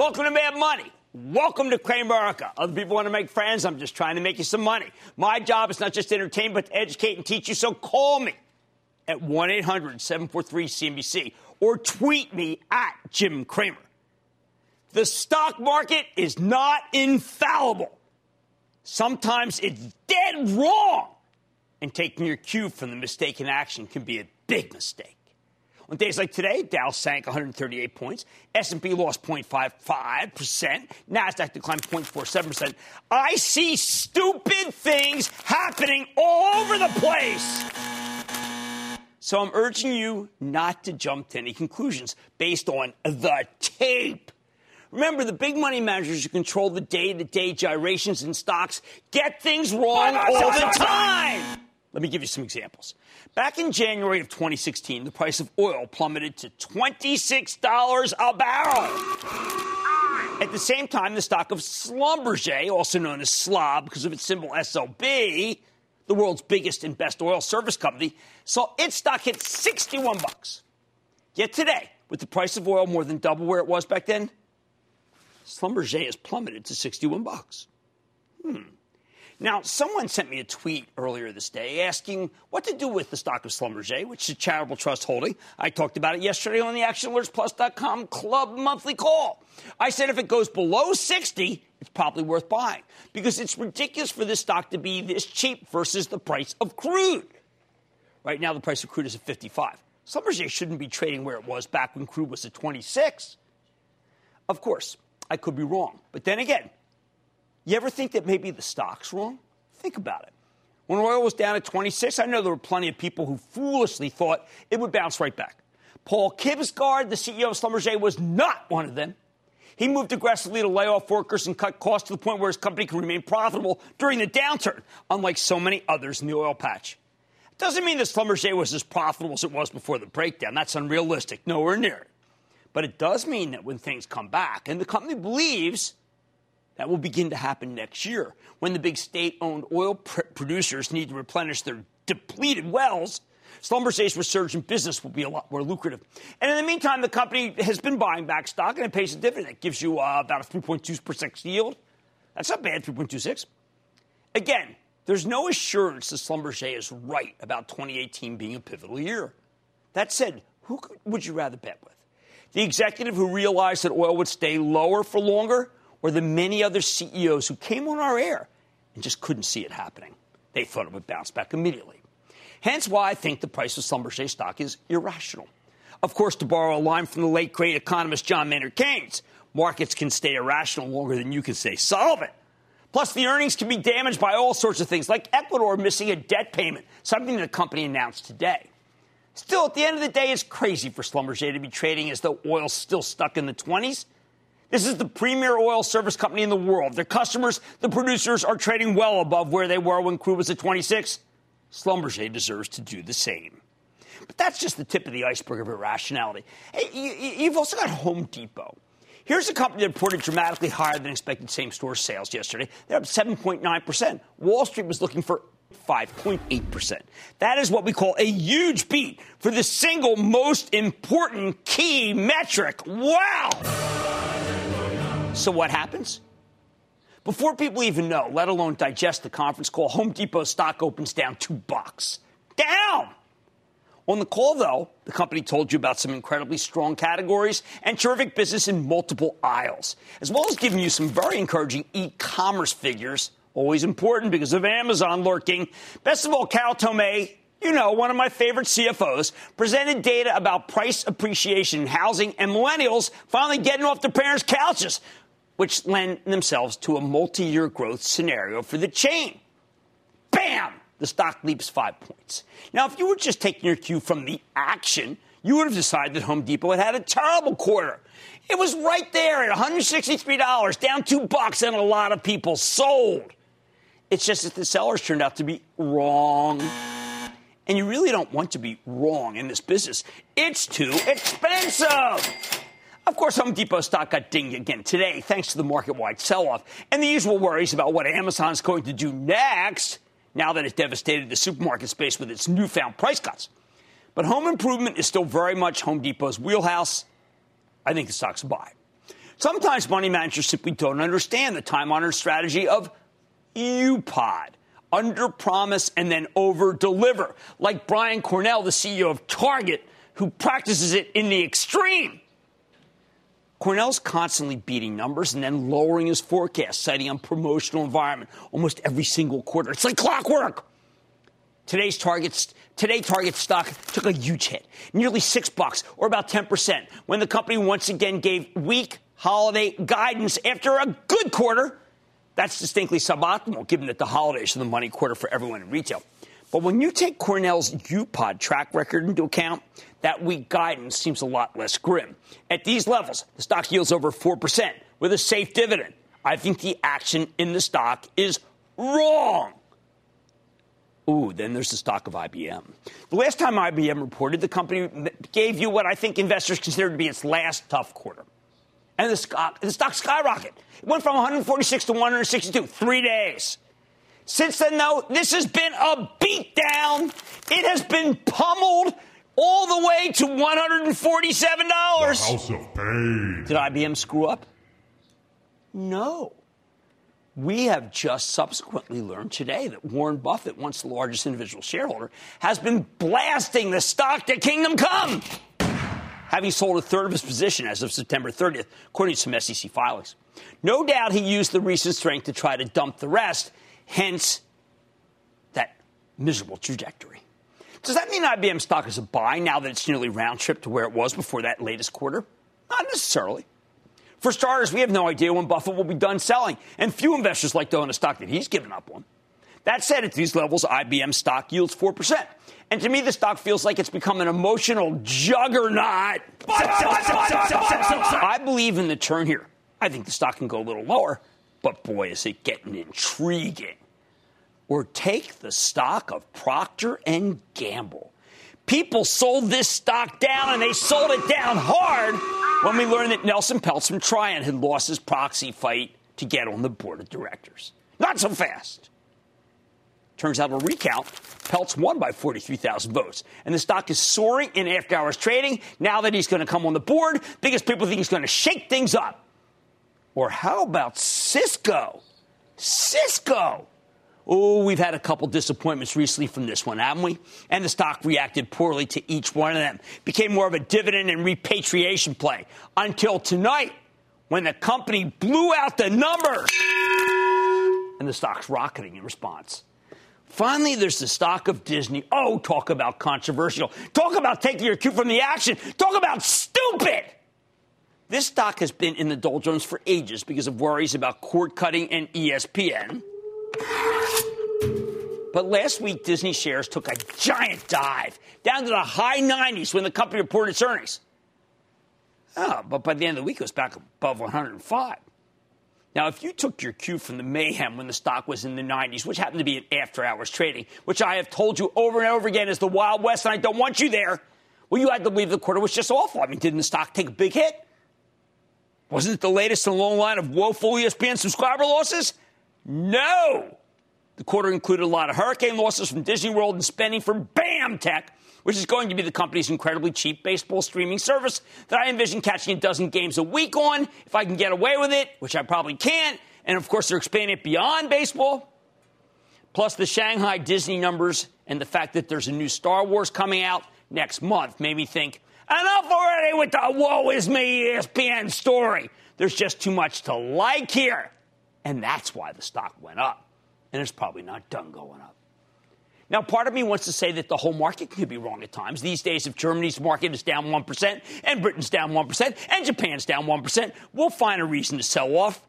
Welcome to Mad Money. Welcome to Cramerica. Other people want to make friends. I'm just trying to make you some money. My job is not just to entertain, but to educate and teach you. So call me at 1 800 743 CNBC or tweet me at Jim Cramer. The stock market is not infallible. Sometimes it's dead wrong. And taking your cue from the mistaken action can be a big mistake. On days like today, Dow sank 138 points, S&P lost 0.55%, Nasdaq declined 0.47%. I see stupid things happening all over the place. So I'm urging you not to jump to any conclusions based on the tape. Remember, the big money managers who control the day to day gyrations in stocks get things wrong all the time. Let me give you some examples. Back in January of 2016, the price of oil plummeted to $26 a barrel. At the same time, the stock of Schlumberger, also known as SLOB because of its symbol SLB, the world's biggest and best oil service company, saw its stock hit 61 bucks. Yet today, with the price of oil more than double where it was back then, Schlumberger has plummeted to 61 bucks. Hmm. Now, someone sent me a tweet earlier this day asking what to do with the stock of Schlumberger, which is a charitable trust holding. I talked about it yesterday on the ActionAlertsPlus.com club monthly call. I said if it goes below 60, it's probably worth buying because it's ridiculous for this stock to be this cheap versus the price of crude. Right now, the price of crude is at 55. Schlumberger shouldn't be trading where it was back when crude was at 26. Of course, I could be wrong. But then again, you ever think that maybe the stock's wrong? Think about it. When oil was down at 26, I know there were plenty of people who foolishly thought it would bounce right back. Paul Kibsgaard, the CEO of Schlumberger, was not one of them. He moved aggressively to lay off workers and cut costs to the point where his company could remain profitable during the downturn, unlike so many others in the oil patch. It doesn't mean that Schlumberger was as profitable as it was before the breakdown. That's unrealistic, nowhere near it. But it does mean that when things come back, and the company believes that will begin to happen next year when the big state owned oil pr- producers need to replenish their depleted wells. Schlumberger's resurgent business will be a lot more lucrative. And in the meantime, the company has been buying back stock and it pays a dividend. It gives you uh, about a 3.2% yield. That's not bad, 3.26. Again, there's no assurance that Schlumberger is right about 2018 being a pivotal year. That said, who could, would you rather bet with? The executive who realized that oil would stay lower for longer or the many other CEOs who came on our air and just couldn't see it happening. They thought it would bounce back immediately. Hence why I think the price of Schlumberger stock is irrational. Of course, to borrow a line from the late great economist John Maynard Keynes, markets can stay irrational longer than you can stay solvent. Plus, the earnings can be damaged by all sorts of things, like Ecuador missing a debt payment, something the company announced today. Still, at the end of the day, it's crazy for Schlumberger to be trading as though oil's still stuck in the 20s. This is the premier oil service company in the world. Their customers, the producers, are trading well above where they were when crude was at 26. Schlumberger deserves to do the same. But that's just the tip of the iceberg of irrationality. Hey, you've also got Home Depot. Here's a company that reported dramatically higher than expected same store sales yesterday. They're up 7.9%. Wall Street was looking for 5.8%. That is what we call a huge beat for the single most important key metric. Wow! So what happens? Before people even know, let alone digest the conference call, Home Depot stock opens down two bucks. Down! On the call, though, the company told you about some incredibly strong categories and terrific business in multiple aisles, as well as giving you some very encouraging e commerce figures, always important because of Amazon lurking. Best of all, Carol Tomé you know, one of my favorite CFOs, presented data about price appreciation in housing and millennials finally getting off their parents' couches, which lend themselves to a multi year growth scenario for the chain. Bam! The stock leaps five points. Now, if you were just taking your cue from the action, you would have decided that Home Depot had had a terrible quarter. It was right there at $163, down two bucks, and a lot of people sold. It's just that the sellers turned out to be wrong. And you really don't want to be wrong in this business. It's too expensive. Of course, Home Depot stock got dinged again today thanks to the market wide sell off and the usual worries about what Amazon's going to do next now that it's devastated the supermarket space with its newfound price cuts. But home improvement is still very much Home Depot's wheelhouse. I think the stock's a buy. Sometimes money managers simply don't understand the time honored strategy of UPOD under promise and then over deliver, like Brian Cornell, the CEO of Target, who practices it in the extreme. Cornell's constantly beating numbers and then lowering his forecast, citing a promotional environment almost every single quarter. It's like clockwork. Today's targets, today Target stock took a huge hit, nearly six bucks, or about 10%, when the company once again gave weak holiday guidance after a good quarter that's distinctly suboptimal, given that the holidays are the money quarter for everyone in retail. But when you take Cornell's UPOD track record into account, that weak guidance seems a lot less grim. At these levels, the stock yields over 4% with a safe dividend. I think the action in the stock is wrong. Ooh, then there's the stock of IBM. The last time IBM reported, the company gave you what I think investors consider to be its last tough quarter and the stock, the stock skyrocketed. It went from 146 to 162, three days. Since then, though, this has been a beatdown. It has been pummeled all the way to $147. The house of pain. Did IBM screw up? No. We have just subsequently learned today that Warren Buffett, once the largest individual shareholder, has been blasting the stock to kingdom come having sold a third of his position as of September 30th, according to some SEC filings. No doubt he used the recent strength to try to dump the rest, hence that miserable trajectory. Does that mean IBM stock is a buy now that it's nearly round trip to where it was before that latest quarter? Not necessarily. For starters, we have no idea when Buffett will be done selling, and few investors like to own a stock that he's given up on. That said, at these levels, IBM stock yields 4%. And to me, the stock feels like it's become an emotional juggernaut. I believe in the turn here. I think the stock can go a little lower, but boy, is it getting intriguing. Or take the stock of Procter and Gamble. People sold this stock down, and they sold it down hard when we learned that Nelson Peltz from Trian had lost his proxy fight to get on the board of directors. Not so fast. Turns out a recount, Peltz won by 43,000 votes. And the stock is soaring in after hours trading now that he's going to come on the board because people think he's going to shake things up. Or how about Cisco? Cisco! Oh, we've had a couple disappointments recently from this one, haven't we? And the stock reacted poorly to each one of them. Became more of a dividend and repatriation play until tonight when the company blew out the numbers and the stock's rocketing in response. Finally, there's the stock of Disney. Oh, talk about controversial. Talk about taking your cue from the action. Talk about stupid. This stock has been in the doldrums for ages because of worries about cord cutting and ESPN. But last week, Disney shares took a giant dive down to the high 90s when the company reported its earnings. Oh, but by the end of the week, it was back above 105. Now, if you took your cue from the mayhem when the stock was in the 90s, which happened to be an after hours trading, which I have told you over and over again is the Wild West, and I don't want you there, well, you had to believe the quarter was just awful. I mean, didn't the stock take a big hit? Wasn't it the latest in a long line of woeful ESPN subscriber losses? No. The quarter included a lot of hurricane losses from Disney World and spending for BAMTech, which is going to be the company's incredibly cheap baseball streaming service that I envision catching a dozen games a week on if I can get away with it, which I probably can't. And of course, they're expanding it beyond baseball. Plus, the Shanghai Disney numbers and the fact that there's a new Star Wars coming out next month made me think enough already with the woe is me ESPN story. There's just too much to like here. And that's why the stock went up. And it's probably not done going up. Now, part of me wants to say that the whole market could be wrong at times. These days, if Germany's market is down 1% and Britain's down 1% and Japan's down 1%, we'll find a reason to sell off.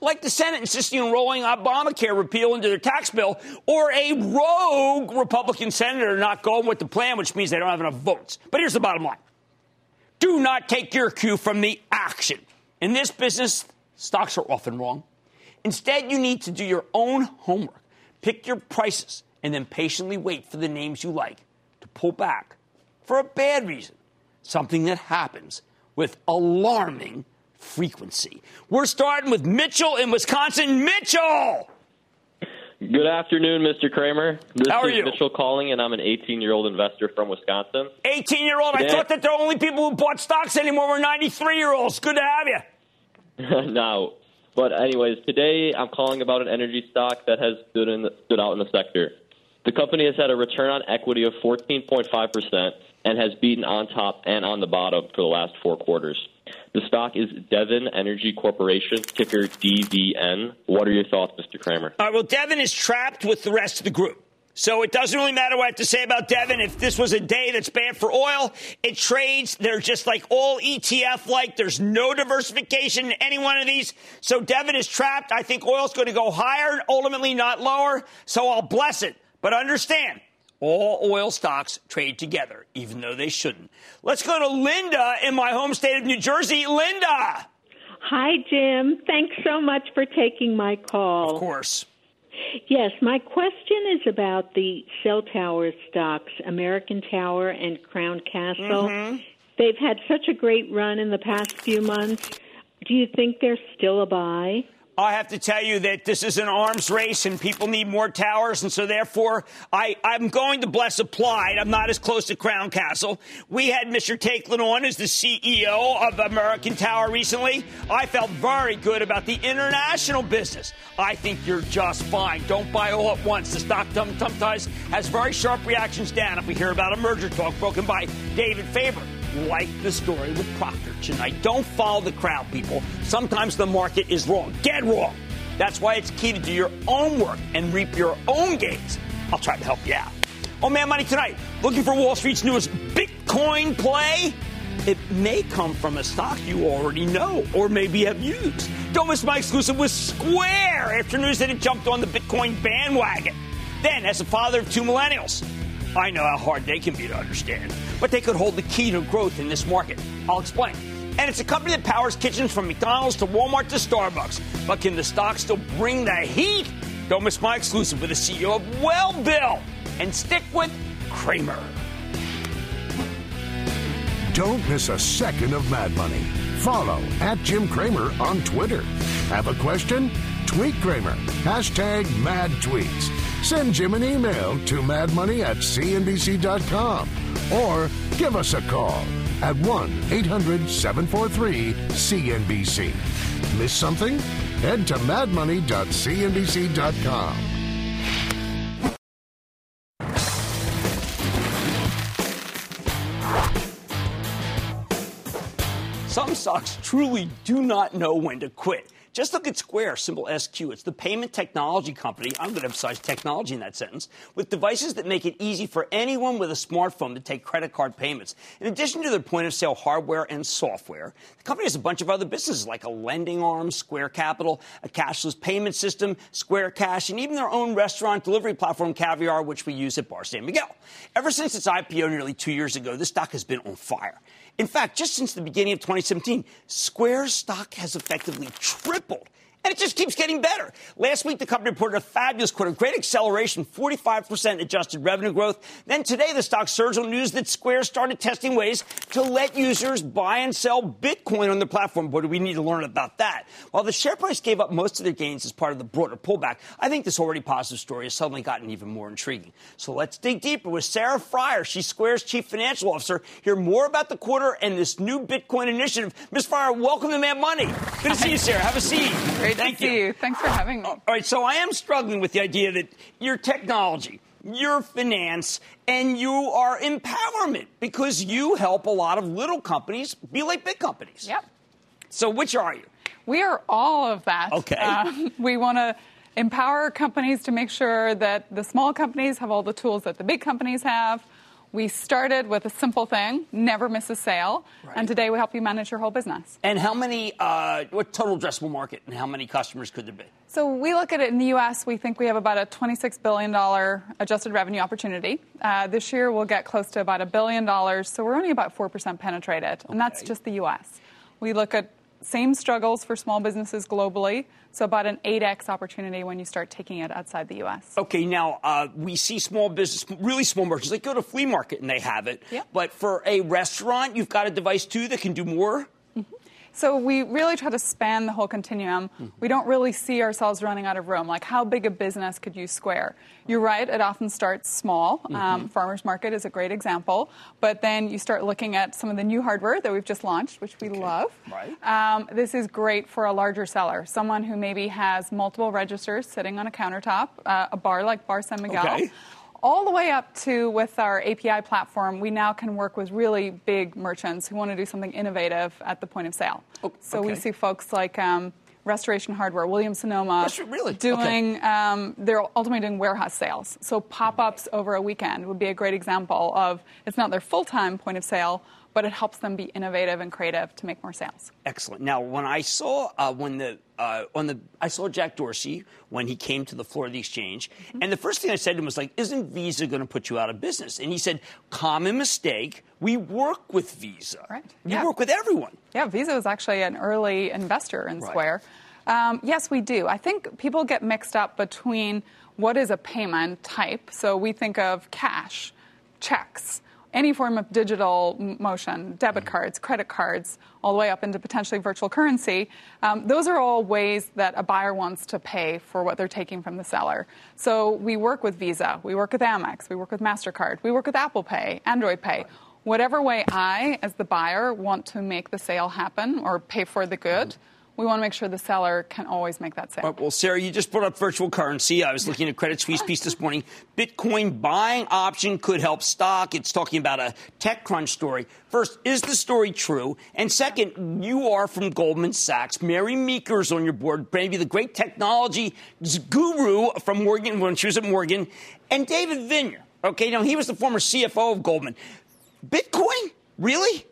Like the Senate insisting on rolling Obamacare repeal into their tax bill, or a rogue Republican senator not going with the plan, which means they don't have enough votes. But here's the bottom line do not take your cue from the action. In this business, stocks are often wrong. Instead, you need to do your own homework, pick your prices, and then patiently wait for the names you like to pull back for a bad reason, something that happens with alarming frequency. We're starting with Mitchell in Wisconsin. Mitchell! Good afternoon, Mr. Cramer. This How are is you? Mitchell calling, and I'm an 18 year old investor from Wisconsin. 18 year old. I thought that the only people who bought stocks anymore were 93 year olds. Good to have you. now, but anyways, today I'm calling about an energy stock that has stood in stood out in the sector. The company has had a return on equity of 14.5 percent and has beaten on top and on the bottom for the last four quarters. The stock is Devon Energy Corporation, ticker DVN. What are your thoughts, Mr. Cramer? All right, well, Devon is trapped with the rest of the group. So it doesn't really matter what I have to say about Devon. If this was a day that's bad for oil, it trades. They're just like all ETF like. There's no diversification in any one of these. So Devon is trapped. I think oil's going to go higher, ultimately not lower. So I'll bless it. But understand, all oil stocks trade together, even though they shouldn't. Let's go to Linda in my home state of New Jersey. Linda! Hi, Jim. Thanks so much for taking my call. Of course. Yes, my question is about the cell tower stocks, American Tower and Crown Castle. Mm-hmm. They've had such a great run in the past few months. Do you think they're still a buy? I have to tell you that this is an arms race and people need more towers. And so, therefore, I, I'm going to bless applied. I'm not as close to Crown Castle. We had Mr. Takelin on as the CEO of American Tower recently. I felt very good about the international business. I think you're just fine. Don't buy all at once. The stock sometimes has very sharp reactions down if we hear about a merger talk broken by David Faber like the story with Procter tonight. Don't follow the crowd, people. Sometimes the market is wrong, dead wrong. That's why it's key to do your own work and reap your own gains. I'll try to help you out. Oh, man, money tonight. Looking for Wall Street's newest Bitcoin play? It may come from a stock you already know or maybe have used. Don't miss my exclusive with Square after news that it jumped on the Bitcoin bandwagon. Then, as a father of two millennials, I know how hard they can be to understand, but they could hold the key to growth in this market. I'll explain. And it's a company that powers kitchens from McDonald's to Walmart to Starbucks. But can the stock still bring the heat? Don't miss my exclusive with the CEO of Well Bill. And stick with Cramer. Don't miss a second of Mad Money. Follow at Jim Cramer on Twitter. Have a question? Tweet Cramer. Hashtag mad tweets. Send Jim an email to madmoney at cnbc.com or give us a call at 1 800 743 CNBC. Miss something? Head to madmoney.cnbc.com. Some stocks truly do not know when to quit. Just look at Square, symbol SQ. It's the payment technology company. I'm going to emphasize technology in that sentence, with devices that make it easy for anyone with a smartphone to take credit card payments. In addition to their point of sale hardware and software, the company has a bunch of other businesses like a lending arm, Square Capital, a cashless payment system, Square Cash, and even their own restaurant delivery platform, Caviar, which we use at Bar San Miguel. Ever since its IPO nearly two years ago, this stock has been on fire. In fact, just since the beginning of 2017, Square's stock has effectively tripled. And it just keeps getting better. Last week, the company reported a fabulous quarter, great acceleration, 45% adjusted revenue growth. Then today, the stock surged on news that Square started testing ways to let users buy and sell Bitcoin on their platform. What do we need to learn about that? While the share price gave up most of their gains as part of the broader pullback, I think this already positive story has suddenly gotten even more intriguing. So let's dig deeper with Sarah Friar. She's Square's chief financial officer. Hear more about the quarter and this new Bitcoin initiative. Ms. Friar, welcome to Mad Money. Good to see you, Sarah. Have a seat. Great Thank see you. Thanks for having me. All right, so I am struggling with the idea that your technology, your finance, and you are empowerment because you help a lot of little companies be like big companies. Yep. So which are you? We are all of that. Okay. Um, we want to empower companies to make sure that the small companies have all the tools that the big companies have. We started with a simple thing, never miss a sale, right. and today we help you manage your whole business. And how many, uh, what total addressable market and how many customers could there be? So we look at it in the U.S., we think we have about a $26 billion adjusted revenue opportunity. Uh, this year we'll get close to about a billion dollars, so we're only about 4% penetrated, and that's just the U.S. We look at same struggles for small businesses globally. So about an 8x opportunity when you start taking it outside the U.S. Okay, now uh, we see small business, really small merchants. They go to flea market and they have it. Yep. But for a restaurant, you've got a device too that can do more. So we really try to span the whole continuum. Mm-hmm. We don't really see ourselves running out of room. Like, how big a business could you Square? You're right, it often starts small. Mm-hmm. Um, Farmers Market is a great example. But then you start looking at some of the new hardware that we've just launched, which we okay. love. Right. Um, this is great for a larger seller, someone who maybe has multiple registers sitting on a countertop, uh, a bar like Bar San Miguel. Okay all the way up to with our API platform, we now can work with really big merchants who want to do something innovative at the point of sale. Oh, so okay. we see folks like um, Restoration Hardware, Williams Sonoma, yes, really? doing okay. um, they're ultimately doing warehouse sales. So pop-ups over a weekend would be a great example of it's not their full-time point of sale, but it helps them be innovative and creative to make more sales. Excellent. Now, when I saw uh, when the uh, on the I saw Jack Dorsey when he came to the floor of the exchange, mm-hmm. and the first thing I said to him was like, "Isn't Visa going to put you out of business?" And he said, "Common mistake. We work with Visa. Right. We yeah. work with everyone." Yeah, Visa is actually an early investor in right. Square. Um, yes, we do. I think people get mixed up between what is a payment type. So we think of cash, checks any form of digital motion, debit mm-hmm. cards, credit cards, all the way up into potentially virtual currency, um, those are all ways that a buyer wants to pay for what they're taking from the seller. So we work with Visa, we work with Amex, we work with MasterCard, we work with Apple Pay, Android Pay. Whatever way I, as the buyer, want to make the sale happen or pay for the good. Mm-hmm we want to make sure the seller can always make that sale. Right, well, Sarah, you just brought up virtual currency. I was looking at Credit Suisse piece this morning. Bitcoin buying option could help stock. It's talking about a TechCrunch story. First, is the story true? And second, you are from Goldman Sachs. Mary Meeker's on your board, maybe the great technology guru from Morgan when she was at Morgan, and David Viniar. Okay, now he was the former CFO of Goldman. Bitcoin? Really?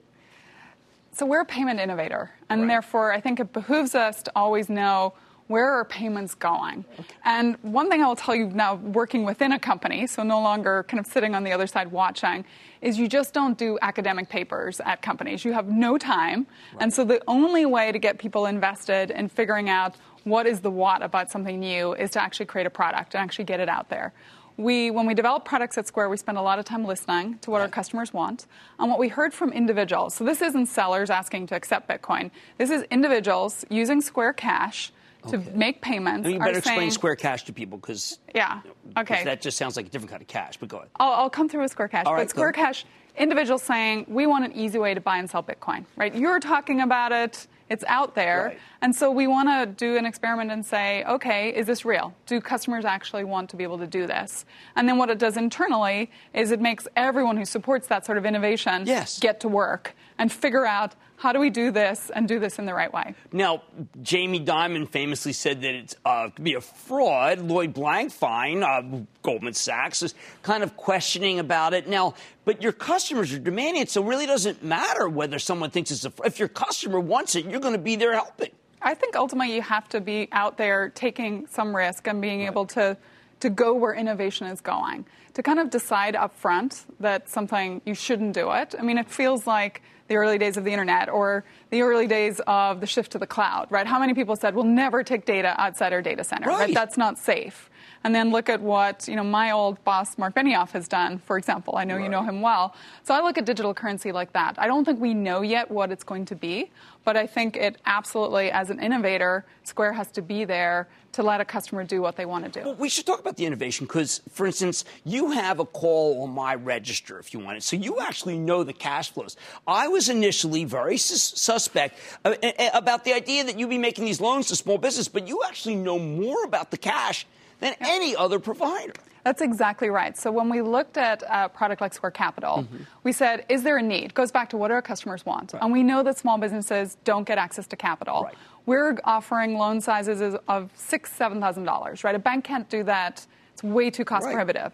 So we're a payment innovator, and right. therefore I think it behooves us to always know where are payments going? Okay. And one thing I will tell you now, working within a company, so no longer kind of sitting on the other side watching, is you just don't do academic papers at companies. You have no time. Right. And so the only way to get people invested in figuring out what is the what about something new is to actually create a product and actually get it out there we, when we develop products at Square, we spend a lot of time listening to what our customers want and what we heard from individuals. So this isn't sellers asking to accept Bitcoin. This is individuals using Square Cash to okay. make payments. you better saying, explain Square Cash to people because yeah, okay, that just sounds like a different kind of cash. But go ahead. I'll, I'll come through with Square Cash. All right, but Square Cash, individuals saying we want an easy way to buy and sell Bitcoin. Right? You're talking about it. It's out there. Right. And so we want to do an experiment and say, okay, is this real? Do customers actually want to be able to do this? And then what it does internally is it makes everyone who supports that sort of innovation yes. get to work and figure out how do we do this and do this in the right way? Now, Jamie Dimon famously said that it uh, could be a fraud. Lloyd Blankfein, uh, Goldman Sachs, is kind of questioning about it. Now, but your customers are demanding it, so it really doesn't matter whether someone thinks it's a fraud. If your customer wants it, you're going to be there helping. I think ultimately you have to be out there taking some risk and being right. able to to go where innovation is going. To kind of decide up front that something you shouldn't do it. I mean, it feels like the early days of the internet or the early days of the shift to the cloud, right? How many people said we'll never take data outside our data center, right? right? That's not safe. And then look at what you know my old boss Marc Benioff has done, for example. I know right. you know him well. So I look at digital currency like that. I don't think we know yet what it's going to be, but I think it absolutely, as an innovator, Square has to be there to let a customer do what they want to do. Well, we should talk about the innovation because, for instance, you have a call on my register if you want it, so you actually know the cash flows. I was initially very sus- suspect uh, about the idea that you'd be making these loans to small business, but you actually know more about the cash than any other provider. That's exactly right. So when we looked at a product like Square Capital, mm-hmm. we said, is there a need? Goes back to what our customers want. Right. And we know that small businesses don't get access to capital. Right. We're offering loan sizes of six, seven thousand dollars, right? A bank can't do that. It's way too cost right. prohibitive.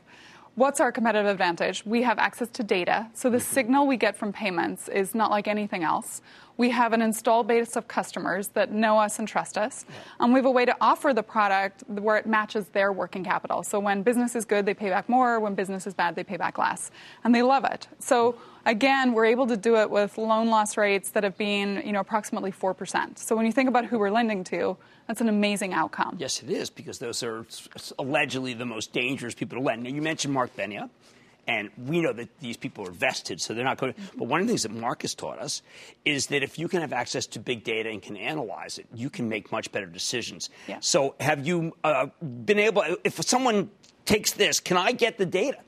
What's our competitive advantage? We have access to data, so the mm-hmm. signal we get from payments is not like anything else. We have an install base of customers that know us and trust us. And we have a way to offer the product where it matches their working capital. So when business is good, they pay back more. When business is bad, they pay back less. And they love it. So again, we're able to do it with loan loss rates that have been, you know, approximately 4%. So when you think about who we're lending to, that's an amazing outcome. Yes, it is, because those are allegedly the most dangerous people to lend. Now, you mentioned Marc Benioff. And we know that these people are vested, so they're not going to. But one of the things that Marcus taught us is that if you can have access to big data and can analyze it, you can make much better decisions. Yeah. So, have you uh, been able, if someone takes this, can I get the data?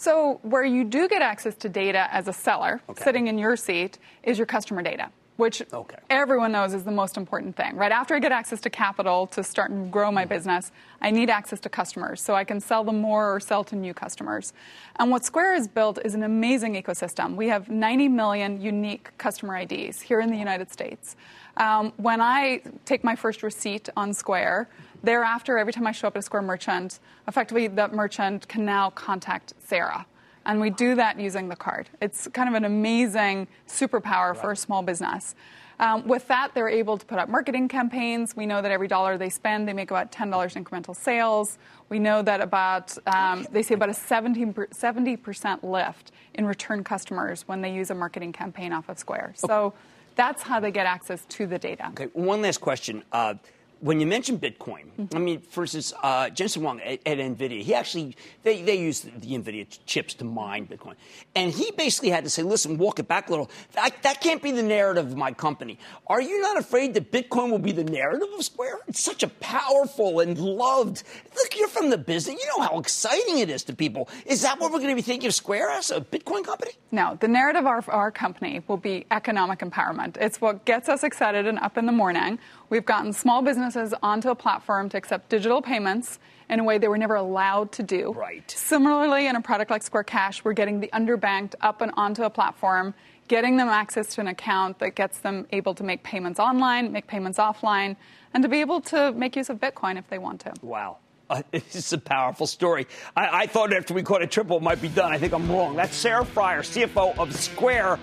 So, where you do get access to data as a seller, okay. sitting in your seat, is your customer data which okay. everyone knows is the most important thing. Right after I get access to capital to start and grow my business, I need access to customers so I can sell them more or sell to new customers. And what Square has built is an amazing ecosystem. We have 90 million unique customer IDs here in the United States. Um, when I take my first receipt on Square, thereafter, every time I show up at a Square merchant, effectively that merchant can now contact Sarah and we do that using the card. It's kind of an amazing superpower right. for a small business. Um, with that, they're able to put up marketing campaigns. We know that every dollar they spend, they make about $10 incremental sales. We know that about, um, they see about a 70, percent lift in return customers when they use a marketing campaign off of Square. So that's how they get access to the data. Okay, one last question. Uh, when you mention Bitcoin, mm-hmm. I mean, for instance, uh, Jensen Huang at, at, NVIDIA, he actually, they, they use the, the, NVIDIA chips to mine Bitcoin. And he basically had to say, listen, walk it back a little. That, that can't be the narrative of my company. Are you not afraid that Bitcoin will be the narrative of Square? It's such a powerful and loved. Look, you're from the business. You know how exciting it is to people. Is that what we're going to be thinking of Square as, a Bitcoin company? No, the narrative of our, company will be economic empowerment. It's what gets us excited and up in the morning. We've gotten small businesses onto a platform to accept digital payments in a way they were never allowed to do. Right. Similarly, in a product like Square Cash, we're getting the underbanked up and onto a platform, getting them access to an account that gets them able to make payments online, make payments offline, and to be able to make use of Bitcoin if they want to. Wow. Uh, it's a powerful story. I, I, thought after we caught a triple, it might be done. I think I'm wrong. That's Sarah Friar, CFO of Square,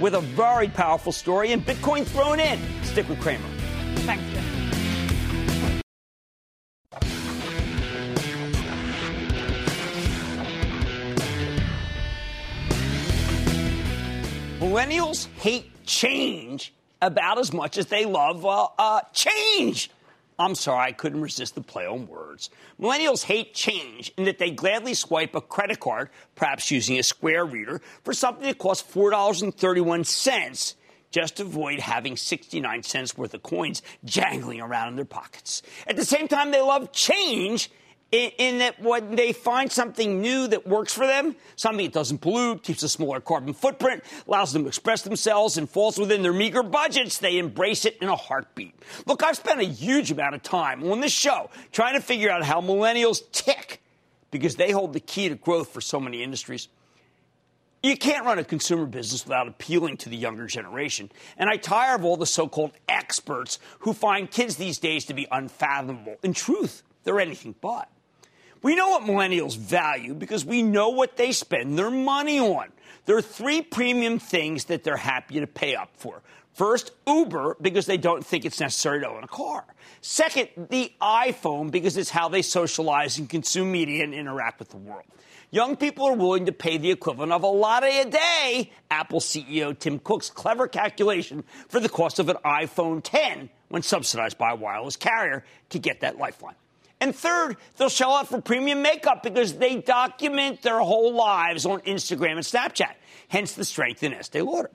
with a very powerful story and Bitcoin thrown in. Stick with Cramer. Thanks, Millennials hate change about as much as they love uh, uh, change. I'm sorry, I couldn't resist the play on words. Millennials hate change in that they gladly swipe a credit card, perhaps using a Square reader, for something that costs $4.31 just to avoid having 69 cents worth of coins jangling around in their pockets. At the same time, they love change in, in, that when they find something new that works for them, something that doesn't pollute, keeps a smaller carbon footprint, allows them to express themselves, and falls within their meager budgets, they embrace it in a heartbeat. Look, I've spent a huge amount of time on this show trying to figure out how millennials tick because they hold the key to growth for so many industries. You can't run a consumer business without appealing to the younger generation. And I tire of all the so called experts who find kids these days to be unfathomable. In truth, they're anything but. We know what millennials value because we know what they spend their money on. There are three premium things that they're happy to pay up for. First, Uber, because they don't think it's necessary to own a car. Second, the iPhone, because it's how they socialize and consume media and interact with the world. Young people are willing to pay the equivalent of a latte a day, Apple CEO Tim Cook's clever calculation for the cost of an iPhone 10 when subsidized by a wireless carrier to get that lifeline. And third, they'll shell out for premium makeup because they document their whole lives on Instagram and Snapchat, hence the strength in Estee Lauder.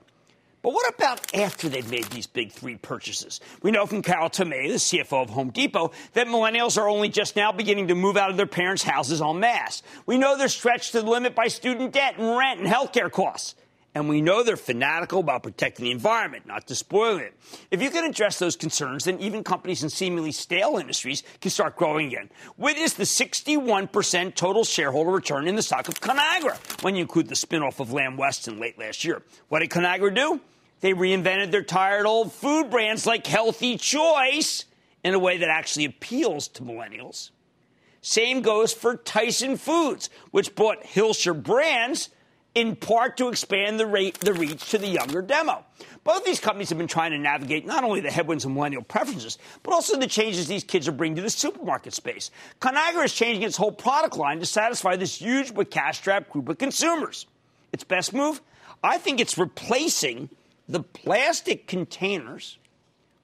But what about after they've made these big three purchases? We know from Carol Tomé, the CFO of Home Depot, that millennials are only just now beginning to move out of their parents' houses en masse. We know they're stretched to the limit by student debt and rent and healthcare costs. And we know they're fanatical about protecting the environment, not despoiling it. If you can address those concerns, then even companies in seemingly stale industries can start growing again. Witness the 61% total shareholder return in the stock of Conagra when you include the spinoff of Lamb Weston late last year. What did Conagra do? They reinvented their tired old food brands like Healthy Choice in a way that actually appeals to millennials. Same goes for Tyson Foods, which bought Hillshire Brands in part to expand the, rate, the reach to the younger demo. Both these companies have been trying to navigate not only the headwinds of millennial preferences, but also the changes these kids are bringing to the supermarket space. Conagra is changing its whole product line to satisfy this huge but cash-strapped group of consumers. Its best move? I think it's replacing the plastic containers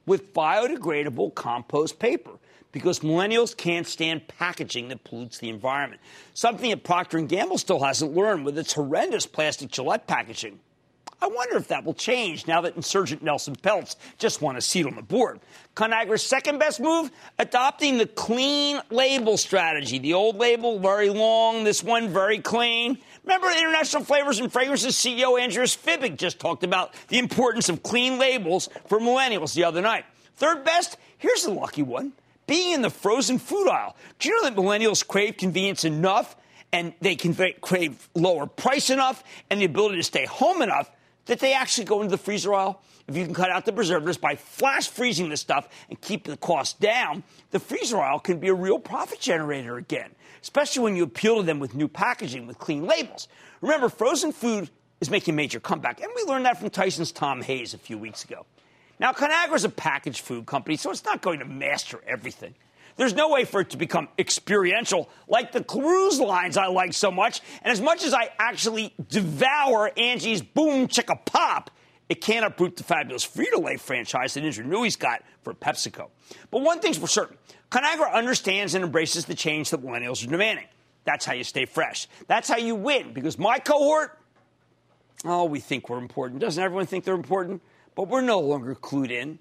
with biodegradable compost paper because millennials can't stand packaging that pollutes the environment. Something that Procter & Gamble still hasn't learned with its horrendous plastic Gillette packaging. I wonder if that will change now that insurgent Nelson Peltz just won a seat on the board. Conagra's second best move, adopting the clean label strategy. The old label, very long, this one, very clean. Remember, International Flavors and Fragrances CEO Andreas Fibig just talked about the importance of clean labels for millennials the other night. Third best, here's the lucky one being in the frozen food aisle. Do you know that millennials crave convenience enough and they can crave lower price enough and the ability to stay home enough that they actually go into the freezer aisle? If you can cut out the preservatives by flash freezing this stuff and keep the cost down, the freezer aisle can be a real profit generator again, especially when you appeal to them with new packaging with clean labels. Remember, frozen food is making a major comeback, and we learned that from Tyson's Tom Hayes a few weeks ago. Now, Conagra is a packaged food company, so it's not going to master everything. There's no way for it to become experiential like the cruise lines I like so much. And as much as I actually devour Angie's Boom Chicka Pop, it can't uproot the fabulous Frito Lay franchise that Indra Nooyi's got for PepsiCo. But one thing's for certain Conagra understands and embraces the change that millennials are demanding. That's how you stay fresh. That's how you win, because my cohort, oh, we think we're important. Doesn't everyone think they're important? But we're no longer clued in.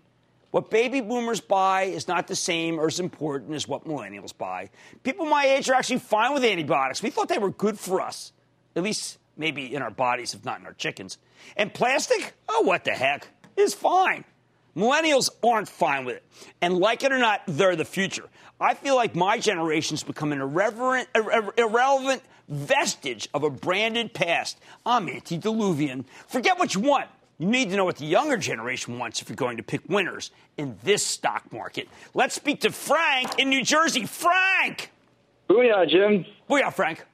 What baby boomers buy is not the same or as important as what millennials buy. People my age are actually fine with antibiotics. We thought they were good for us, at least maybe in our bodies, if not in our chickens. And plastic? Oh, what the heck? Is fine. Millennials aren't fine with it. And like it or not, they're the future. I feel like my generation's become an irreverent, irrelevant vestige of a branded past. I'm antediluvian. Forget what you want. You need to know what the younger generation wants if you're going to pick winners in this stock market. Let's speak to Frank in New Jersey. Frank! Booyah, Jim. Booyah, Frank.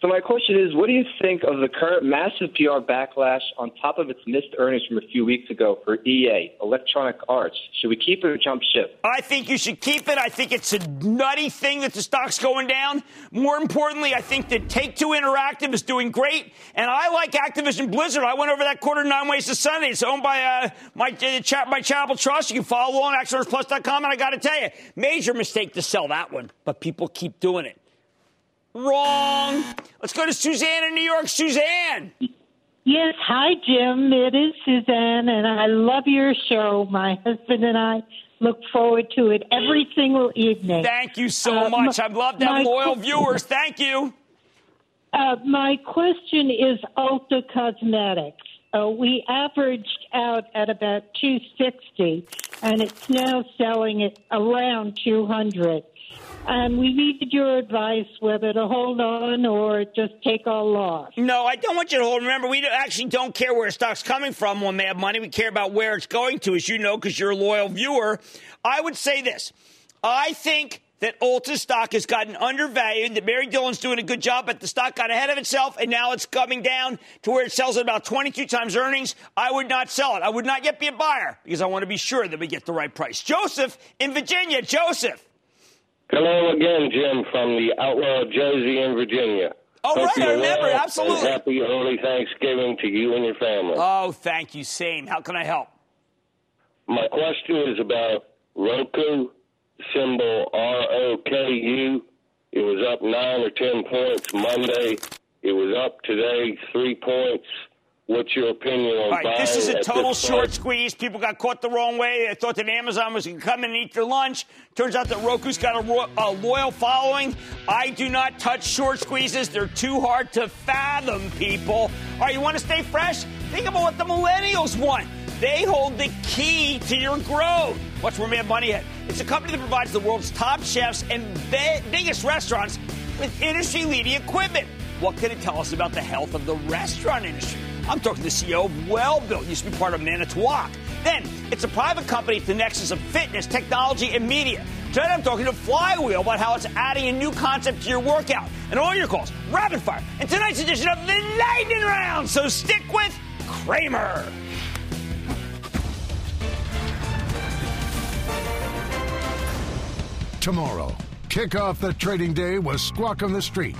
So my question is, what do you think of the current massive PR backlash on top of its missed earnings from a few weeks ago for EA, Electronic Arts? Should we keep it or jump ship? I think you should keep it. I think it's a nutty thing that the stock's going down. More importantly, I think that Take Two Interactive is doing great, and I like Activision Blizzard. I went over that quarter nine ways to Sunday. It's owned by uh, my uh, chat by Charitable Trust. You can follow along at and I got to tell you, major mistake to sell that one, but people keep doing it. Wrong. Let's go to Suzanne in New York. Suzanne. Yes, hi, Jim. It is Suzanne, and I love your show. My husband and I look forward to it every single evening. Thank you so uh, much. I'd love to have loyal qu- viewers. Thank you. Uh, my question is Ulta Cosmetics. Uh, we averaged out at about 260, and it's now selling at around 200 and we needed your advice whether to hold on or just take our loss. No, I don't want you to hold. Remember, we actually don't care where a stock's coming from when they have Money. We care about where it's going to, as you know, because you're a loyal viewer. I would say this. I think that Ulta stock has gotten undervalued, that Mary Dillon's doing a good job, but the stock got ahead of itself, and now it's coming down to where it sells at about 22 times earnings. I would not sell it. I would not yet be a buyer because I want to be sure that we get the right price. Joseph in Virginia. Joseph. Hello again, Jim, from the outlaw Josie in Virginia. Oh, Hope right, I remember, well, absolutely. happy early Thanksgiving to you and your family. Oh, thank you, same. How can I help? My question is about Roku, symbol R-O-K-U. It was up 9 or 10 points Monday. It was up today 3 points. What's your opinion on All right, this is a total short price? squeeze. People got caught the wrong way. They thought that Amazon was going to come in and eat their lunch. Turns out that Roku's got a, ro- a loyal following. I do not touch short squeezes. They're too hard to fathom, people. All right, you want to stay fresh? Think about what the millennials want. They hold the key to your growth. Watch where we have money at. It's a company that provides the world's top chefs and be- biggest restaurants with industry leading equipment. What can it tell us about the health of the restaurant industry? I'm talking to the CEO of Welbilt, used to be part of Manitowoc. Then, it's a private company at the nexus of fitness, technology, and media. Tonight, I'm talking to Flywheel about how it's adding a new concept to your workout. And all your calls, rapid fire, in tonight's edition of the Lightning Round. So stick with Cramer. Tomorrow, kick off the trading day with Squawk on the Street.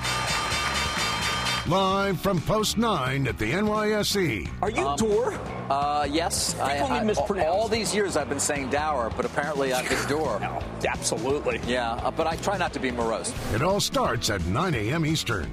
Live from Post 9 at the NYSE. Are you Door? Uh, yes. I, Frequently I- mispronounced. all these years I've been saying Dower, but apparently I've been Door. No, absolutely. Yeah, uh, but I try not to be morose. It all starts at 9 a.m. Eastern.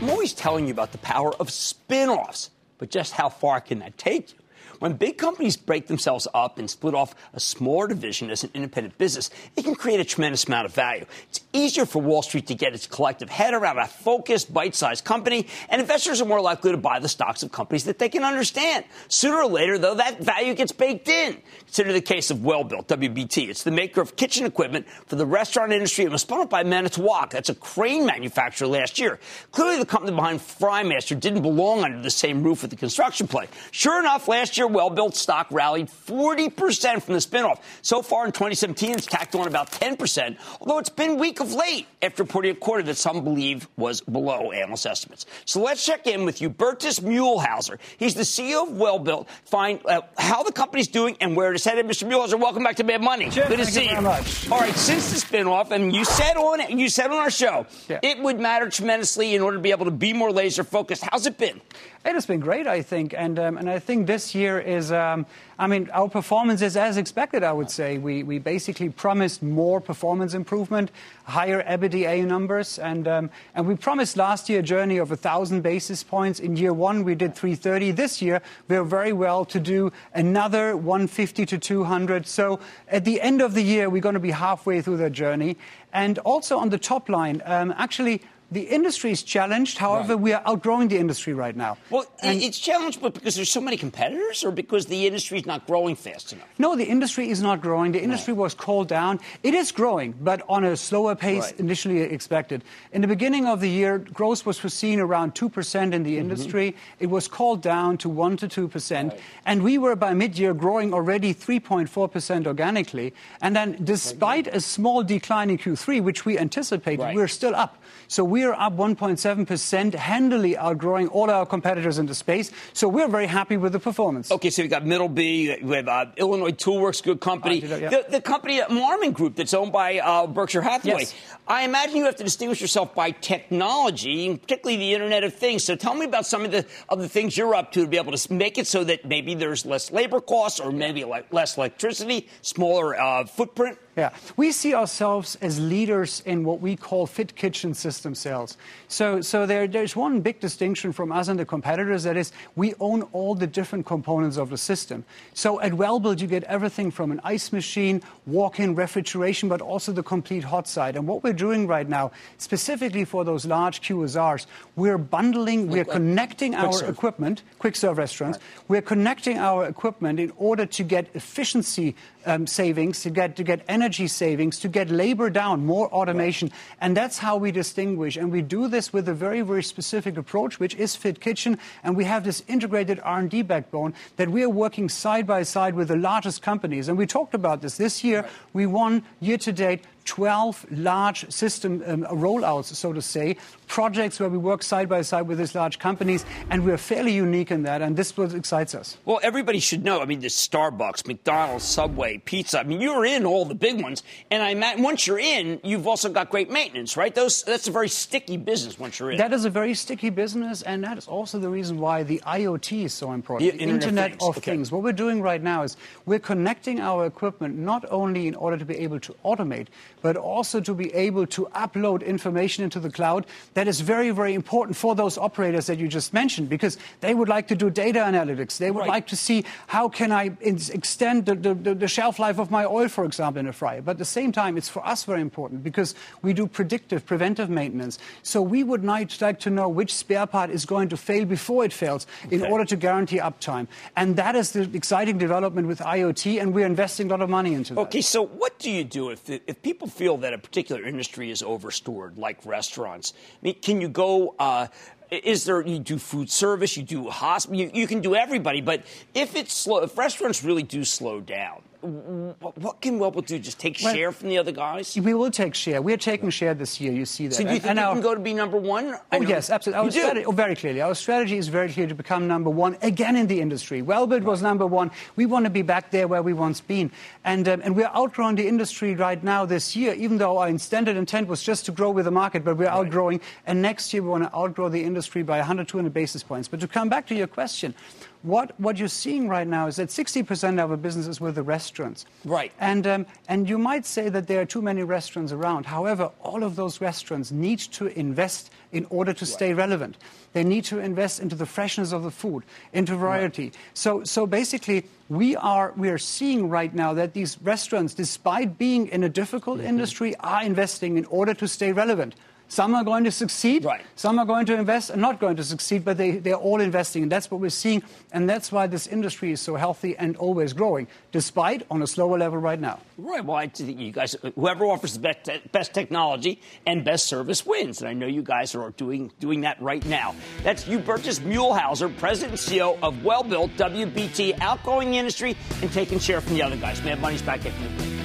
I'm always telling you about the power of spin offs, but just how far can that take you? When big companies break themselves up and split off a smaller division as an independent business, it can create a tremendous amount of value. It's easier for Wall Street to get its collective head around a focused, bite sized company, and investors are more likely to buy the stocks of companies that they can understand. Sooner or later, though, that value gets baked in. Consider the case of Welbilt, WBT. It's the maker of kitchen equipment for the restaurant industry and was spun off by Manitowoc. That's a crane manufacturer last year. Clearly, the company behind Frymaster didn't belong under the same roof with the construction play. Sure enough, last year, Welbilt stock rallied 40% from the spinoff. So far in 2017, it's tacked on about 10%, although it's been weak of late after reporting a quarter that some believe was below analyst estimates. So let's check in with Hubertus Muehlhauser. He's the CEO of Welbilt. Find uh, how the company's doing and where it is headed. Mr. Muehlhauser, welcome back to Mad Money. Jim, Good to see you very much. All right, since the spinoff, and you said on you said on our show, Yeah. it would matter tremendously in order to be able to be more laser focused. How's it been? It has been great, I think, and um, and I think this year is, um, I mean, our performance is as expected. I would say we we basically promised more performance improvement, higher EBITDA numbers, and um, and we promised last year a journey of a thousand basis points. In year one, we did 330. This year, we're very well to do another 150 to 200. So at the end of the year, we're going to be halfway through the journey, and also on the top line, um, actually. The industry is challenged. However, we are outgrowing the industry right now. Well, And- it's challenged, but because there's so many competitors, or because the industry is not growing fast enough. No, the industry is not growing. The industry was called down. It is growing, but on a slower pace Right. initially expected. In the beginning of the year, growth was foreseen around 2% in the Mm-hmm. industry. It was called down to 1 to 2%. And we were by mid year growing already 3.4% organically. And then, despite a small decline in Q3, which we anticipated, Right. we're still up. So we're up 1.7%, handily outgrowing all our competitors in the space. So we're very happy with the performance. Okay, so we got Middleby, we have uh, Illinois Toolworks, good company. Uh, yeah. the, the company, uh, Marmon Group, that's owned by uh, Berkshire Hathaway. Yes. I imagine you have to distinguish yourself by technology, particularly the Internet of Things. So tell me about some of the of the things you're up to to be able to make it so that maybe there's less labor costs, or maybe like less electricity, smaller uh, footprint. Yeah, we see ourselves as leaders in what we call fit kitchen system sales. So, so there, there's one big distinction from us and the competitors that is we own all the different components of the system. So at Welbilt, you get everything from an ice machine, walk-in refrigeration, but also the complete hot side. And what we're doing right now, specifically for those large QSRs, we're bundling, we're connecting our serve. equipment, quick serve restaurants, we're connecting our equipment in order to get efficiency um, savings, to get to get energy savings, to get labor down, more automation, and that's how we distinguish. And we do this with a very very specific approach, which is Fit Kitchen, and we have this integrated R&D backbone that we are working side by side with the largest companies. And we talked about this this year. We won year to date 12 large system um, rollouts, so to say, projects where we work side by side with these large companies, and we're fairly unique in that, and this what excites us. Well, everybody should know. I mean, there's Starbucks, McDonald's, Subway, Pizza. I mean, you're in all the big ones, and I imagine once you're in, you've also got great maintenance, right? Those that's a very sticky business once you're in. That is a very sticky business, and that is also the reason why the IoT is so important. The the Internet of Internet Things, of okay. Things. What we're doing right now is we're connecting our equipment not only in order to be able to automate, but also to be able to upload information into the cloud. That is very, very important for those operators that you just mentioned because they would like to do data analytics. They would Right. like to see how can I extend the, the, the, shelf life of my oil, for example, in a fryer. But at the same time, it's for us very important because we do predictive, preventive maintenance. So we would like to know which spare part is going to fail before it fails in order to guarantee uptime. And that is the exciting development with IoT, and we're investing a lot of money into that. Okay, so what do you do if, if people feel that a particular industry is overstored, like restaurants? I mean, can you go? Uh, is there you do food service, you do hospital, you, you can do everybody, but if it's slow, if restaurants really do slow down, what, can Welbilt do? Just take Well, share from the other guys? We will take share. We are taking share this year. You see that. So do you think and you our- can go to be number one? I Oh, yes, absolutely. Our strategy, oh, very clearly. Our strategy is very clear to become number one again in the industry. Welbilt was number one. We want to be back there where we once been. And, um, and we're outgrowing the industry right now this year, even though our intended intent was just to grow with the market, but we're outgrowing. And next year, we want to outgrow the industry by 100, 200 basis points. But to come back to your question, what, what you're seeing right now is that 60% of our business is with the restaurants. Right. And, um, and you might say that there are too many restaurants around. However, all of those restaurants need to invest in order to stay relevant. They need to invest into the freshness of the food, into variety. So, so basically, we are, we are seeing right now that these restaurants, despite being in a difficult industry, are investing in order to stay relevant. Some are going to succeed, Right. some are going to invest and not going to succeed, but they, they're all investing. And that's what we're seeing. And that's why this industry is so healthy and always growing, despite on a slower level right now. Right. Well, I think you guys, whoever offers the best, best technology and best service wins. And I know you guys are doing, doing that right now. That's you, Hubertus Muehlhauser, President and CEO of Welbilt WBT, outgrowing the industry and taking share from the other guys. Man, money's back at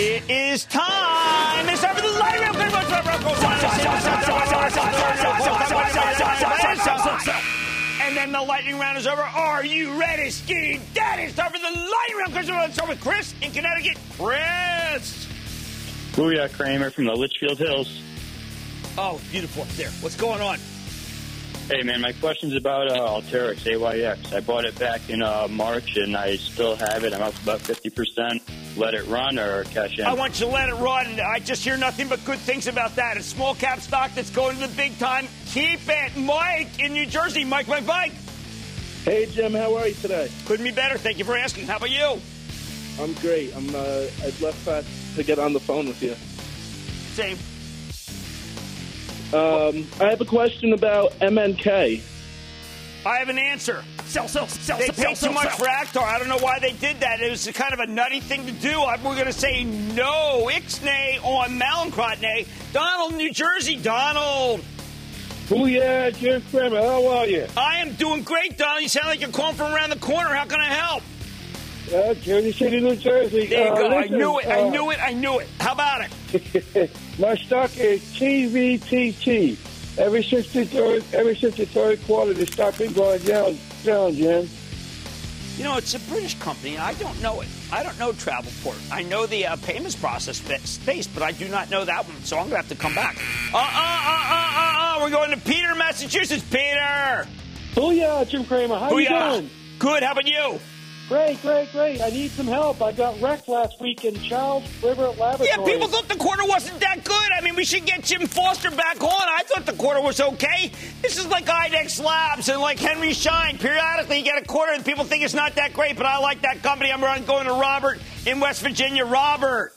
It is time. It's time for the light round. And then the lightning round is over. Are you ready, Ski Daddy? It's time for the lightning round. Going to start with Chris in Connecticut. Chris. Booyah, Cramer from the Litchfield Hills. Oh, beautiful up there. What's going on? Hey, man, my question's about uh, Alteryx, AYX. I bought it back in uh, March, and I still have it. I'm up about 50%. Let it run or cash in? I want you to let it run. I just hear nothing but good things about that. It's small cap stock that's going to the big time. Keep it. Mike in New Jersey. Mike, Mike, Mike. Hey, Jim, how are you today? Couldn't be better. Thank you for asking. How about you? I'm great. I'm. Uh, I'd left fast to get on the phone with you. Same. Um, I have a question about MNK. I have an answer. Sell, sell, sell, They sell, paid too sell, much sell. for Acthar. I don't know why they did that. It was kind of a nutty thing to do. I- We're going to say no. Ixnay on Mallinckrodtnay. Donald, New Jersey. Donald. Oh yeah, Jim Cramer. How are you? I am doing great, Donald. You sound like you're calling from around the corner. How can I help? Uh, Jersey City, New Jersey. There you Uh, go. I knew it. I uh, knew it. I knew it. How about it? My stock is TVPT. Ever since the third, ever since the third quarter, the stock been going down, down, Jim. You know, it's a British company. I don't know it. I don't know Travelport. I know the uh, payments process spa- space, but I do not know that one. So I'm going to have to come back. Uh, uh, uh, uh, uh, uh. We're going to Peter, Massachusetts. Peter. Booyah, Jim Cramer. How you doing? Good. How about you? Great, great, great. I need some help. I got wrecked last week in Charles River Laboratories. Yeah, people thought the quarter wasn't that good. I mean, we should get Jim Foster back on. I thought the quarter was okay. This is like IDEXX Labs and like Henry Schein. Periodically, you get a quarter and people think it's not that great, but I like that company. I'm going to Robert in West Virginia. Robert.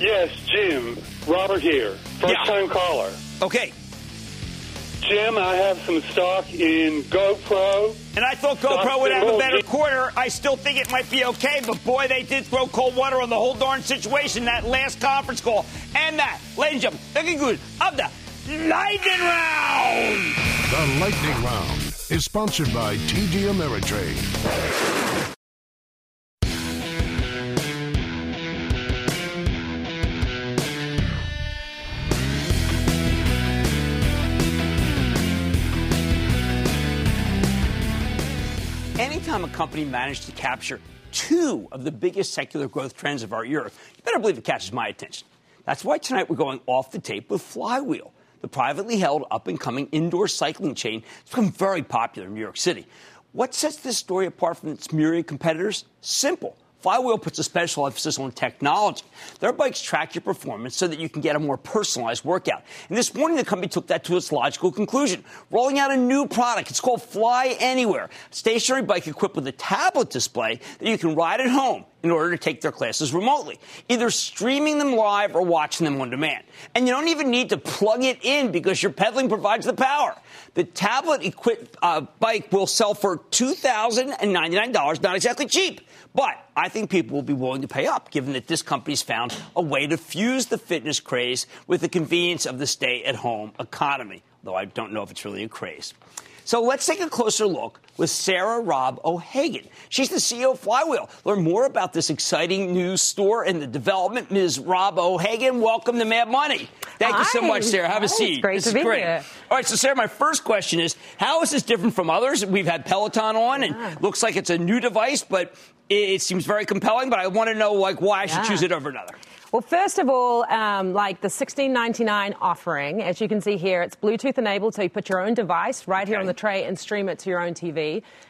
Yes, Jim. Robert here. First time caller. Okay. Jim, I have some stock in GoPro. And I thought Stock's GoPro would have a better quarter. I still think it might be okay, but boy, they did throw cold water on the whole darn situation that last conference call. And that, ladies and gentlemen, the good of the lightning round. The Lightning Round is sponsored by TD Ameritrade. A company managed to capture two of the biggest secular growth trends of our era, you better believe it catches my attention. That's why tonight we're going off the tape with Flywheel. the privately held up and coming indoor cycling chain, has become very popular in New York City. What sets this story apart from its myriad competitors? Simple. Flywheel puts a special emphasis on technology. Their bikes track your performance so that you can get a more personalized workout. And this morning, the company took that to its logical conclusion, rolling out a new product. It's called Fly Anywhere, a stationary bike equipped with a tablet display that you can ride at home in order to take their classes remotely, either streaming them live or watching them on demand. And you don't even need to plug it in because your pedaling provides the power. The tablet equipped uh, bike will sell for $2,099, not exactly cheap. But I think people will be willing to pay up, given that this company's found a way to fuse the fitness craze with the convenience of the stay at home economy, though I don't know if it's really a craze. So let's take a closer look with Sarah Robb O'Hagan. She's the CEO of Flywheel. Learn more about this exciting new store and the development. Ms. Robb O'Hagan, welcome to Mad Money. Thank you so much, Sarah. Have a Hi, seat. it's great this to is be great. here. All right, so Sarah, my first question is, how is this different from others? We've had Peloton on, and looks like it's a new device, but it, seems very compelling. But I want to know, like, why I should Yeah. choose it over another. Well, first of all, um, like the $16.99 offering, as you can see here, it's Bluetooth enabled, so you put your own device right here on the tray and stream it to your own TV.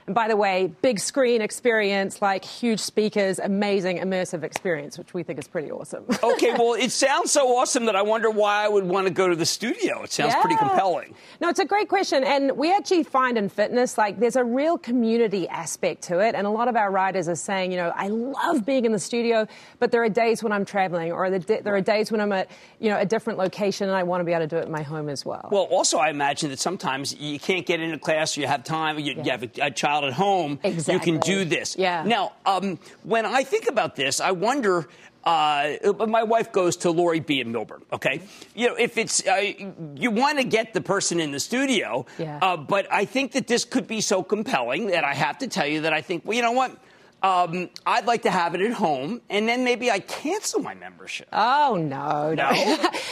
And by the way, big screen experience, like huge speakers, amazing immersive experience, which we think is pretty awesome. okay, well, it sounds so awesome that I wonder why I would want to go to the studio. It sounds pretty compelling. No, it's a great question. And we actually find in fitness, like, there's a real community aspect to it. And a lot of our riders are saying, you know, I love being in the studio, but there are days when I'm traveling or there are days when I'm at, you know, a different location and I want to be able to do it in my home as well. Well, also, I imagine that sometimes you can't get into class, or you have time, you, you have a, a child at home, you can do this. Yeah. Now, um, when I think about this, I wonder. Uh, my wife goes to Lori B in Millburn. Okay, you know if it's uh, you want to get the person in the studio, Yeah. uh, but I think that this could be so compelling that I have to tell you that I think well, you know what, um, I'd like to have it at home, and then maybe I cancel my membership. Oh no, No?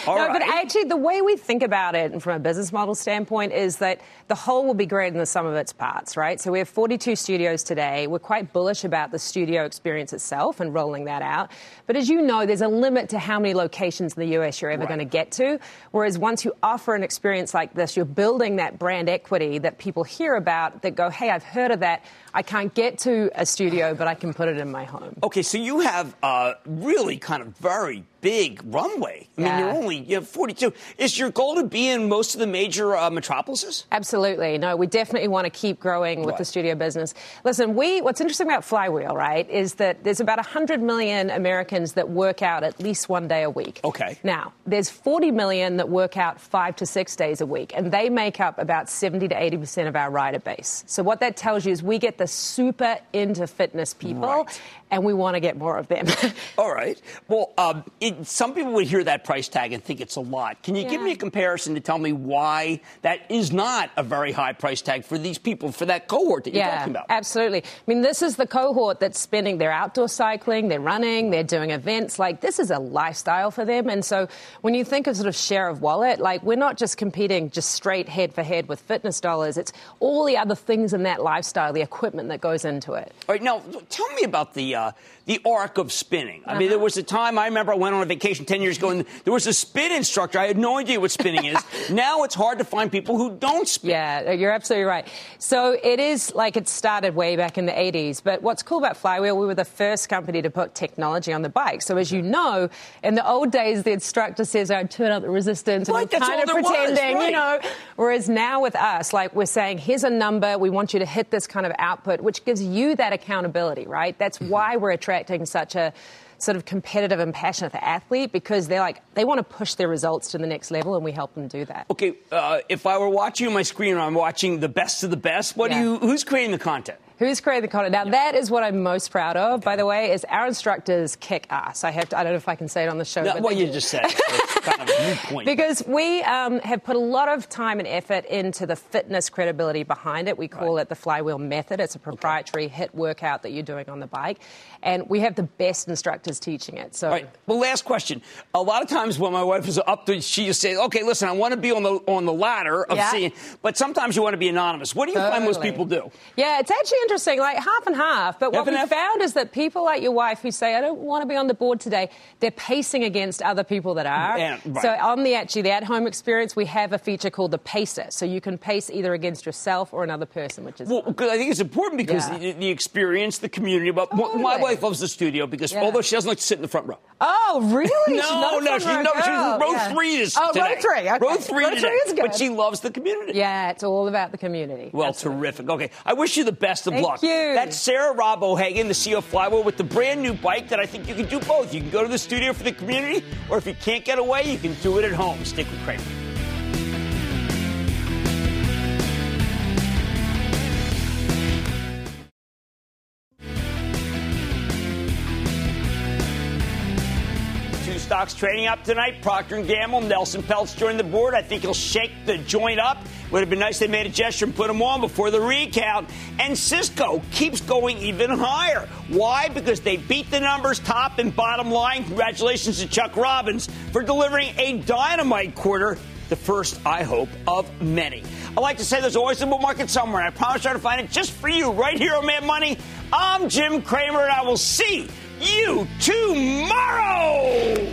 All no, but actually, the way we think about it, and from a business model standpoint, is that the whole will be greater than the sum of its parts, right? So we have 42 studios today. We're quite bullish about the studio experience itself and rolling that out. But as you know, there's a limit to how many locations in the US you're ever going to get to. Whereas once you offer an experience like this, you're building that brand equity that people hear about that go, hey, I've heard of that. I can't get to a studio, but I can put it in my home. Okay, so you have uh, really kind of very big runway. I mean, Yeah. you're only you have 42. Is your goal to be in most of the major uh, metropolises? Absolutely. No, we definitely want to keep growing with Right. the studio business. Listen, we what's interesting about Flywheel, right, is that there's about 100 million Americans that work out at least one day a week. Okay. Now, there's 40 million that work out 5 to 6 days a week, and they make up about 70 to 80% of our rider base. So what that tells you is we get the super into fitness people Right. And we want to get more of them. All right. Well, um, it, some people would hear that price tag and think it's a lot. Can you give me a comparison to tell me why that is not a very high price tag for these people, for that cohort that you're yeah, talking about? absolutely. I mean, this is the cohort that's spending, they're outdoor cycling, they're running, they're doing events. Like, this is a lifestyle for them. And so when you think of sort of share of wallet, like, we're not just competing just straight head for head with fitness dollars. It's all the other things in that lifestyle, the equipment that goes into it. All right, now tell me about the uh, uh, the arc of spinning. I mean, there was a time I remember I went on a vacation ten years ago, and there was a spin instructor. I had no idea what spinning is. now it's hard to find people who don't spin. Yeah, you're absolutely right. So it is like it started way back in the 80s. But what's cool about Flywheel, we were the first company to put technology on the bike. So as you know, in the old days, the instructor says, "I turn up the resistance," and Right, I'm kind of there was, pretending, right. you know. Whereas now with us, like we're saying, here's a number. We want you to hit this kind of output, which gives you that accountability, right? That's Mm-hmm. why we're attracting such a sort of competitive and passionate athlete because they're like they want to push their results to the next level and we help them do that. Okay, uh, if I were watching my screen, I'm watching the best of the best. What Yeah. do you? Who's creating the content? Who's created the content? Now, that is what I'm most proud of, by the way, is our instructors kick ass. I have to, I don't know if I can say it on the show. No, but they you just said. it, so it's kind of point. Because we um, have put a lot of time and effort into the fitness credibility behind it. We call it the flywheel method. It's a proprietary hit workout that you're doing on the bike. And we have the best instructors teaching it. So All right. Well, last question. A lot of times when my wife is up to, she just says, "Okay, listen, I want to be on the on the ladder of Yeah. seeing," but sometimes you want to be anonymous. What do you find most people do? Yeah, it's actually interesting, like half and half. But what we found is that people like your wife who say, I don't want to be on the board today, they're pacing against other people that are. Yeah, right. So on the actually the at-home experience, we have a feature called the pacer. So you can pace either against yourself or another person, which is Well, because I think it's important because Yeah. the, the experience, the community. But my Totally. Wife loves the studio because Yeah. although she doesn't like to sit in the front row. Oh, really? She's No, no, she's no, she's girl. row Yeah. three this Oh, today. row three. Okay. Row three Row today. three is good. But she loves the community. Yeah, it's all about the community. Well, terrific. Okay, I wish you the best of Thank luck. you. That's Sarah Robb O'Hagan, the CEO of Flywheel, with the brand new bike that I think you can do both. You can go to the studio for the community, or if you can't get away, you can do it at home. Stick with Cramer. Stocks trading up tonight. Procter & Gamble, Nelson Peltz joined the board. I think he'll shake the joint up. Would have been nice they made a gesture and put him on before the recount. And Cisco keeps going even higher. Why? Because they beat the numbers top and bottom line. Congratulations to Chuck Robbins for delivering a dynamite quarter. The first, I hope, of many. I like to say there's always a bull market somewhere, I promise I'll to find it just for you right here on Mad Money. I'm Jim Cramer, and I will see you tomorrow.